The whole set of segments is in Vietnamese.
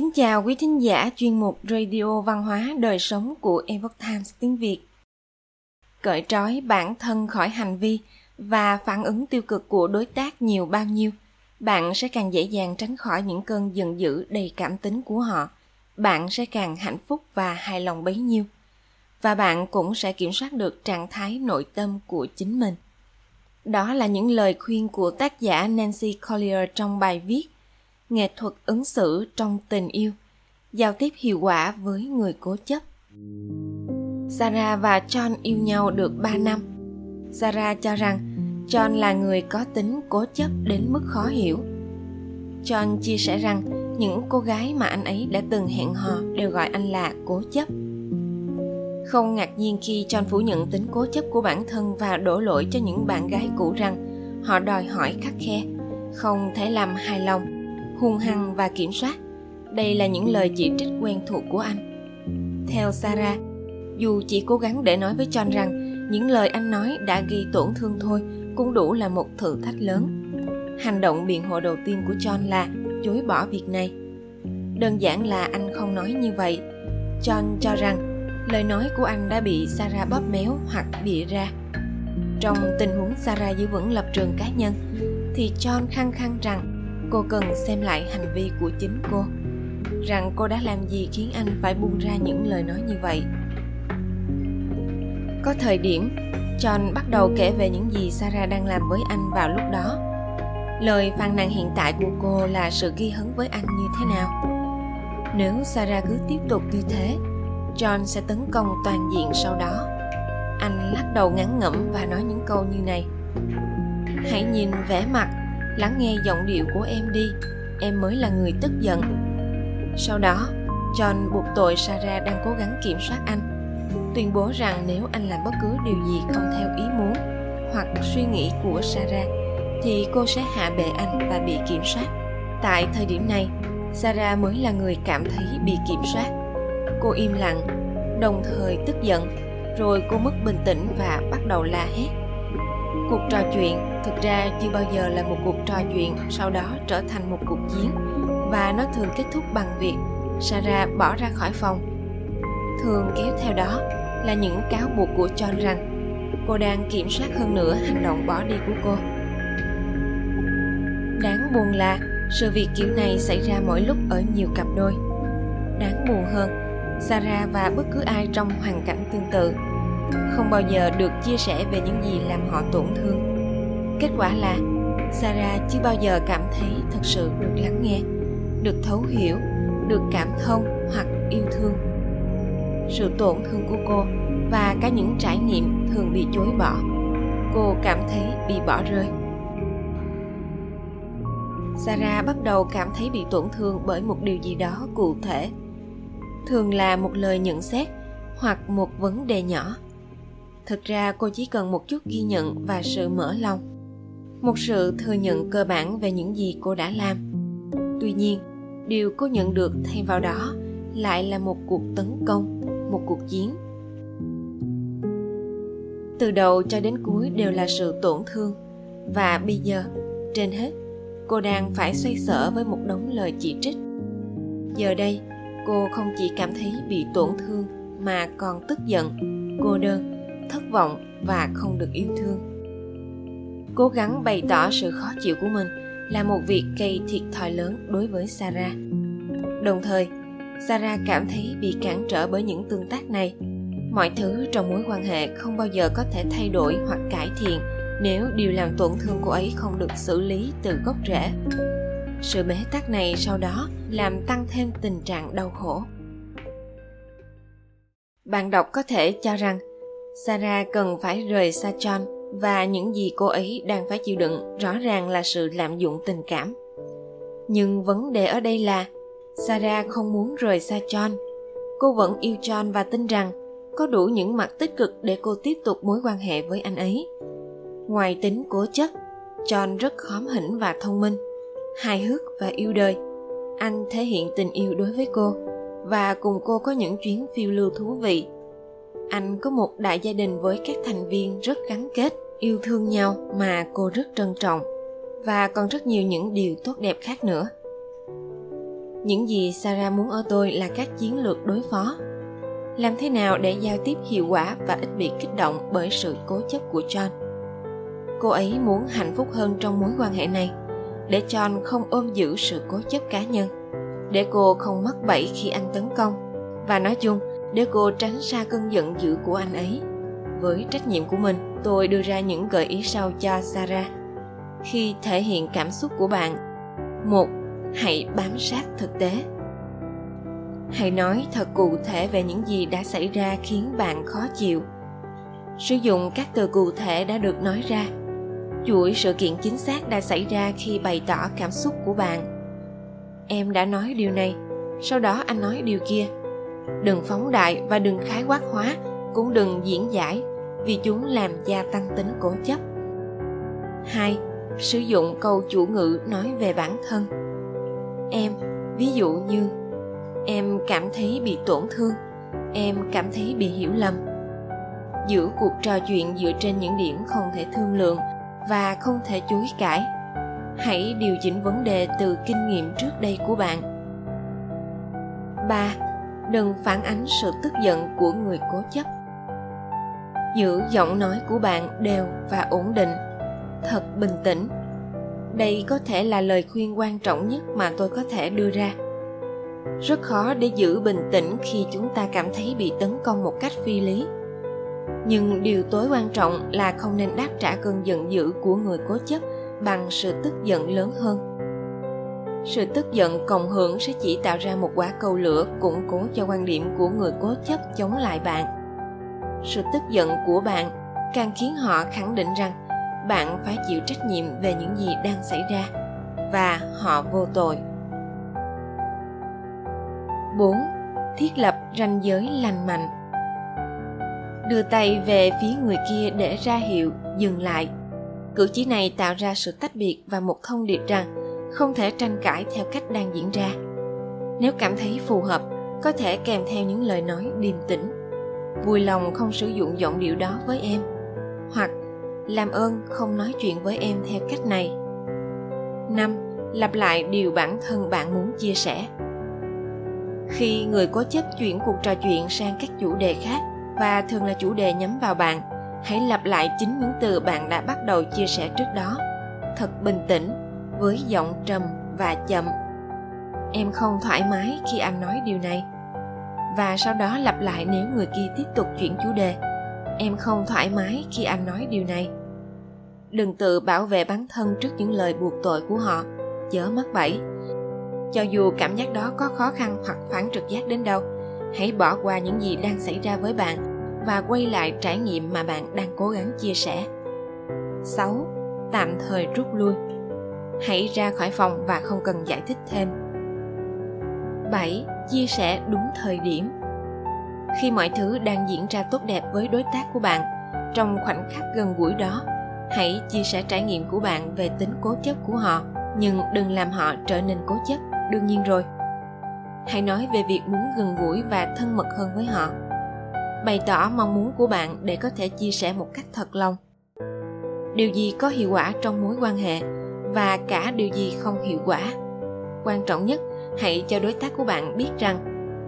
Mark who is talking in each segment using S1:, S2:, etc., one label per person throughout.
S1: kính chào quý thính giả chuyên mục Radio Văn hóa Đời Sống của Epoch Times tiếng Việt. Cởi trói bản thân khỏi hành vi và phản ứng tiêu cực của đối tác nhiều bao nhiêu, bạn sẽ càng dễ dàng tránh khỏi những cơn giận dữ đầy cảm tính của họ. Bạn sẽ càng hạnh phúc và hài lòng bấy nhiêu. Và bạn cũng sẽ kiểm soát được trạng thái nội tâm của chính mình. Đó là những lời khuyên của tác giả Nancy Collier trong bài viết nghệ thuật ứng xử trong tình yêu giao tiếp hiệu quả với người cố chấp. Sarah và john yêu nhau được 3 năm. Sarah cho rằng john là người có tính cố chấp đến mức khó hiểu. John chia sẻ rằng những cô gái mà anh ấy đã từng hẹn hò đều gọi anh là cố chấp. Không ngạc nhiên khi John phủ nhận tính cố chấp của bản thân và đổ lỗi cho những bạn gái cũ rằng họ đòi hỏi khắc khe, không thể làm hài lòng hung hăng và kiểm soát. Đây là những lời chỉ trích quen thuộc của anh. Theo sarah, dù chỉ cố gắng để nói với john rằng những lời anh nói đã gây tổn thương thôi cũng đủ là một thử thách lớn. Hành động biện hộ đầu tiên của john là chối bỏ việc này. Đơn giản là anh không nói như vậy. John cho rằng lời nói của anh đã bị sarah bóp méo hoặc bịa ra. Trong tình huống sarah giữ vững lập trường cá nhân, thì john khăng khăng rằng cô cần xem lại hành vi của chính cô. Rằng cô đã làm gì khiến anh phải buông ra những lời nói như vậy? Có thời điểm, john bắt đầu kể về những gì sarah đang làm với anh vào lúc đó. Lời phàn nàn hiện tại của cô là sự ghi hấn với anh như thế nào? Nếu sarah cứ tiếp tục như thế, john sẽ tấn công toàn diện sau đó. Anh lắc đầu ngắn ngẩm và nói những câu như này. Hãy nhìn vẻ mặt lắng nghe giọng điệu của em đi. Em mới là người tức giận. Sau đó, john buộc tội sarah đang cố gắng kiểm soát anh, tuyên bố rằng nếu anh làm bất cứ điều gì không theo ý muốn hoặc suy nghĩ của sarah, thì cô sẽ hạ bệ anh và bị kiểm soát. Tại thời điểm này, sarah mới là người cảm thấy bị kiểm soát. Cô im lặng, đồng thời tức giận, rồi cô mất bình tĩnh và bắt đầu la hét cuộc trò chuyện thực ra chưa bao giờ là một cuộc trò chuyện sau đó trở thành một cuộc chiến, và nó thường kết thúc bằng việc sarah bỏ ra khỏi phòng. Thường kéo theo đó là những cáo buộc của john rằng cô đang kiểm soát hơn nữa hành động bỏ đi của cô. Đáng buồn là sự việc kiểu này xảy ra mỗi lúc ở nhiều cặp đôi. Đáng buồn hơn, sarah và bất cứ ai trong hoàn cảnh tương tự không bao giờ được chia sẻ về những gì làm họ tổn thương. Kết quả là, sarah chưa bao giờ cảm thấy thật sự được lắng nghe, được thấu hiểu, được cảm thông hoặc yêu thương. Sự tổn thương của cô và cả những trải nghiệm thường bị chối bỏ, cô cảm thấy bị bỏ rơi. Sarah bắt đầu cảm thấy bị tổn thương bởi một điều gì đó cụ thể, thường là một lời nhận xét hoặc một vấn đề nhỏ thực ra cô chỉ cần một chút ghi nhận và sự mở lòng. Một sự thừa nhận cơ bản về những gì cô đã làm. Tuy nhiên, điều cô nhận được thay vào đó lại là một cuộc tấn công, một cuộc chiến. Từ đầu cho đến cuối đều là sự tổn thương. Và bây giờ, trên hết, cô đang phải xoay sở với một đống lời chỉ trích. Giờ đây, cô không chỉ cảm thấy bị tổn thương mà còn tức giận, cô đơn thất vọng và không được yêu thương. Cố gắng bày tỏ sự khó chịu của mình là một việc gây thiệt thòi lớn đối với sarah. Đồng thời, sarah cảm thấy bị cản trở bởi những tương tác này. Mọi thứ trong mối quan hệ không bao giờ có thể thay đổi hoặc cải thiện nếu điều làm tổn thương cô ấy không được xử lý từ gốc rễ. Sự bế tắc này sau đó làm tăng thêm tình trạng đau khổ. Bạn đọc có thể cho rằng Sarah cần phải rời xa John và những gì cô ấy đang phải chịu đựng rõ ràng là sự lạm dụng tình cảm. Nhưng vấn đề ở đây là Sarah không muốn rời xa John. Cô vẫn yêu John và tin rằng có đủ những mặt tích cực để cô tiếp tục mối quan hệ với anh ấy. Ngoài tính cố chấp, John rất khóm hỉnh và thông minh, hài hước và yêu đời. Anh thể hiện tình yêu đối với cô và cùng cô có những chuyến phiêu lưu thú vị anh có một đại gia đình với các thành viên rất gắn kết, yêu thương nhau mà cô rất trân trọng. Và còn rất nhiều những điều tốt đẹp khác nữa. Những gì sarah muốn ở tôi là các chiến lược đối phó. Làm thế nào để giao tiếp hiệu quả và ít bị kích động bởi sự cố chấp của john? Cô ấy muốn hạnh phúc hơn trong mối quan hệ này, để john không ôm giữ sự cố chấp cá nhân, để cô không mắc bẫy khi anh tấn công. Và nói chung để cô tránh xa cơn giận dữ của anh ấy. Với trách nhiệm của mình, tôi đưa ra những gợi ý sau cho sarah. Khi thể hiện cảm xúc của bạn, một, hãy bám sát thực tế. Hãy nói thật cụ thể về những gì đã xảy ra khiến bạn khó chịu. Sử dụng các từ cụ thể đã được nói ra. Chuỗi sự kiện chính xác đã xảy ra khi bày tỏ cảm xúc của bạn. Em đã nói điều này, sau đó anh nói điều kia đừng phóng đại và đừng khái quát hóa cũng đừng diễn giải vì chúng làm gia tăng tính cố chấp 2. Sử dụng câu chủ ngữ nói về bản thân Em, ví dụ như Em cảm thấy bị tổn thương Em cảm thấy bị hiểu lầm Giữa cuộc trò chuyện dựa trên những điểm không thể thương lượng và không thể chối cãi hãy điều chỉnh vấn đề từ kinh nghiệm trước đây của bạn 3. Đừng phản ánh sự tức giận của người cố chấp. Giữ giọng nói của bạn đều và ổn định. Thật bình tĩnh. Đây có thể là lời khuyên quan trọng nhất mà tôi có thể đưa ra. Rất khó để giữ bình tĩnh khi chúng ta cảm thấy bị tấn công một cách phi lý. Nhưng điều tối quan trọng là không nên đáp trả cơn giận dữ của người cố chấp bằng sự tức giận lớn hơn sự tức giận, cộng hưởng sẽ chỉ tạo ra một quả cầu lửa củng cố cho quan điểm của người cố chấp chống lại bạn. Sự tức giận của bạn càng khiến họ khẳng định rằng bạn phải chịu trách nhiệm về những gì đang xảy ra và họ vô tội. 4. Thiết lập ranh giới lành mạnh. Đưa tay về phía người kia để ra hiệu, dừng lại. Cử chỉ này tạo ra sự tách biệt và một thông điệp rằng không thể tranh cãi theo cách đang diễn ra. Nếu cảm thấy phù hợp, có thể kèm theo những lời nói điềm tĩnh, vui lòng không sử dụng giọng điệu đó với em, hoặc làm ơn không nói chuyện với em theo cách này. Năm, lặp lại điều bản thân bạn muốn chia sẻ. Khi người cố chấp chuyển cuộc trò chuyện sang các chủ đề khác và thường là chủ đề nhắm vào bạn, hãy lặp lại chính những từ bạn đã bắt đầu chia sẻ trước đó. Thật bình tĩnh với giọng trầm và chậm. Em không thoải mái khi anh nói điều này. Và sau đó lặp lại nếu người kia tiếp tục chuyển chủ đề. Em không thoải mái khi anh nói điều này. Đừng tự bảo vệ bản thân trước những lời buộc tội của họ. Chớ mắc bẫy. Cho dù cảm giác đó có khó khăn hoặc phản trực giác đến đâu, hãy bỏ qua những gì đang xảy ra với bạn và quay lại trải nghiệm mà bạn đang cố gắng chia sẻ. 6. Tạm thời rút lui. Hãy ra khỏi phòng và không cần giải thích thêm. 7. Chia sẻ đúng thời điểm. Khi mọi thứ đang diễn ra tốt đẹp với đối tác của bạn, Trong khoảnh khắc gần gũi đó, Hãy chia sẻ trải nghiệm của bạn về tính cố chấp của họ, Nhưng đừng làm họ trở nên cố chấp, Đương nhiên rồi. Hãy nói về việc muốn gần gũi và thân mật hơn với họ. Bày tỏ mong muốn của bạn để có thể chia sẻ một cách thật lòng. Điều gì có hiệu quả trong mối quan hệ? Và cả điều gì không hiệu quả. Quan trọng nhất, hãy cho đối tác của bạn biết rằng,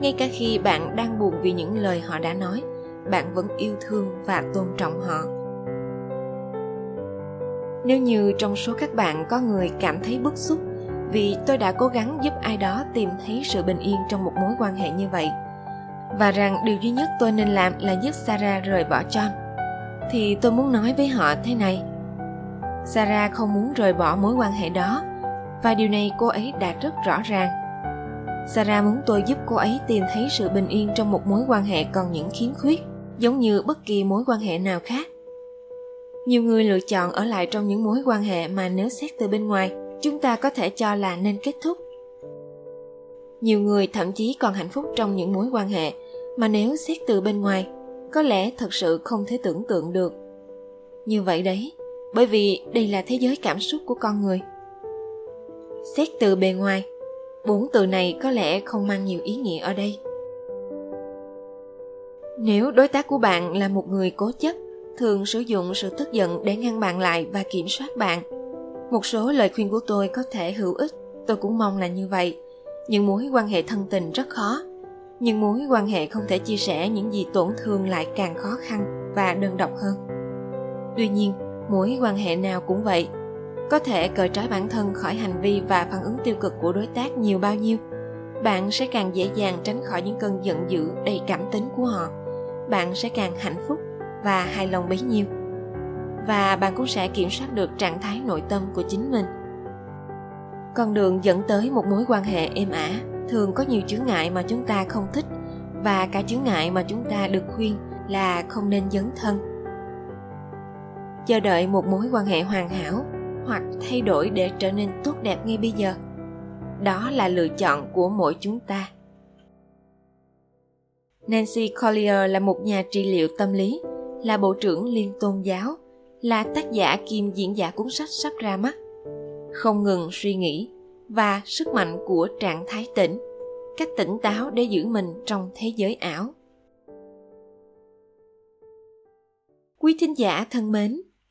S1: ngay cả khi bạn đang buồn vì những lời họ đã nói, bạn vẫn yêu thương và tôn trọng họ. Nếu như trong số các bạn có người cảm thấy bức xúc vì tôi đã cố gắng giúp ai đó tìm thấy sự bình yên trong một mối quan hệ như vậy, và rằng điều duy nhất tôi nên làm là giúp Sarah rời bỏ John, thì tôi muốn nói với họ thế này. Sarah không muốn rời bỏ mối quan hệ đó. Và điều này cô ấy đã rất rõ ràng. Sarah muốn tôi giúp cô ấy tìm thấy sự bình yên trong một mối quan hệ còn những khiếm khuyết, giống như bất kỳ mối quan hệ nào khác. Nhiều người lựa chọn ở lại trong những mối quan hệ mà nếu xét từ bên ngoài, chúng ta có thể cho là nên kết thúc. Nhiều người thậm chí còn hạnh phúc trong những mối quan hệ mà nếu xét từ bên ngoài, có lẽ thật sự không thể tưởng tượng được. Như vậy đấy bởi vì đây là thế giới cảm xúc của con người. Xét từ bề ngoài, bốn từ này có lẽ không mang nhiều ý nghĩa ở đây. Nếu đối tác của bạn là một người cố chấp, thường sử dụng sự tức giận để ngăn bạn lại và kiểm soát bạn. Một số lời khuyên của tôi có thể hữu ích, tôi cũng mong là như vậy. Những mối quan hệ thân tình rất khó. Nhưng mối quan hệ không thể chia sẻ những gì tổn thương lại càng khó khăn và đơn độc hơn. Tuy nhiên mối quan hệ nào cũng vậy. Có thể cởi trói bản thân khỏi hành vi và phản ứng tiêu cực của đối tác nhiều bao nhiêu, bạn sẽ càng dễ dàng tránh khỏi những cơn giận dữ đầy cảm tính của họ. Bạn sẽ càng hạnh phúc và hài lòng bấy nhiêu. Và bạn cũng sẽ kiểm soát được trạng thái nội tâm của chính mình. Con đường dẫn tới một mối quan hệ êm ả thường có nhiều chướng ngại mà chúng ta không thích, và cả chướng ngại mà chúng ta được khuyên là không nên dấn thân chờ đợi một mối quan hệ hoàn hảo hoặc thay đổi để trở nên tốt đẹp ngay bây giờ. Đó là lựa chọn của mỗi chúng ta. Nancy collier là một nhà trị liệu tâm lý, là bộ trưởng liên tôn giáo, là tác giả kiêm diễn giả cuốn sách sắp ra mắt. Không ngừng suy nghĩ và sức mạnh của trạng thái tỉnh, cách tỉnh táo để giữ mình trong thế giới ảo. Quý thính giả thân mến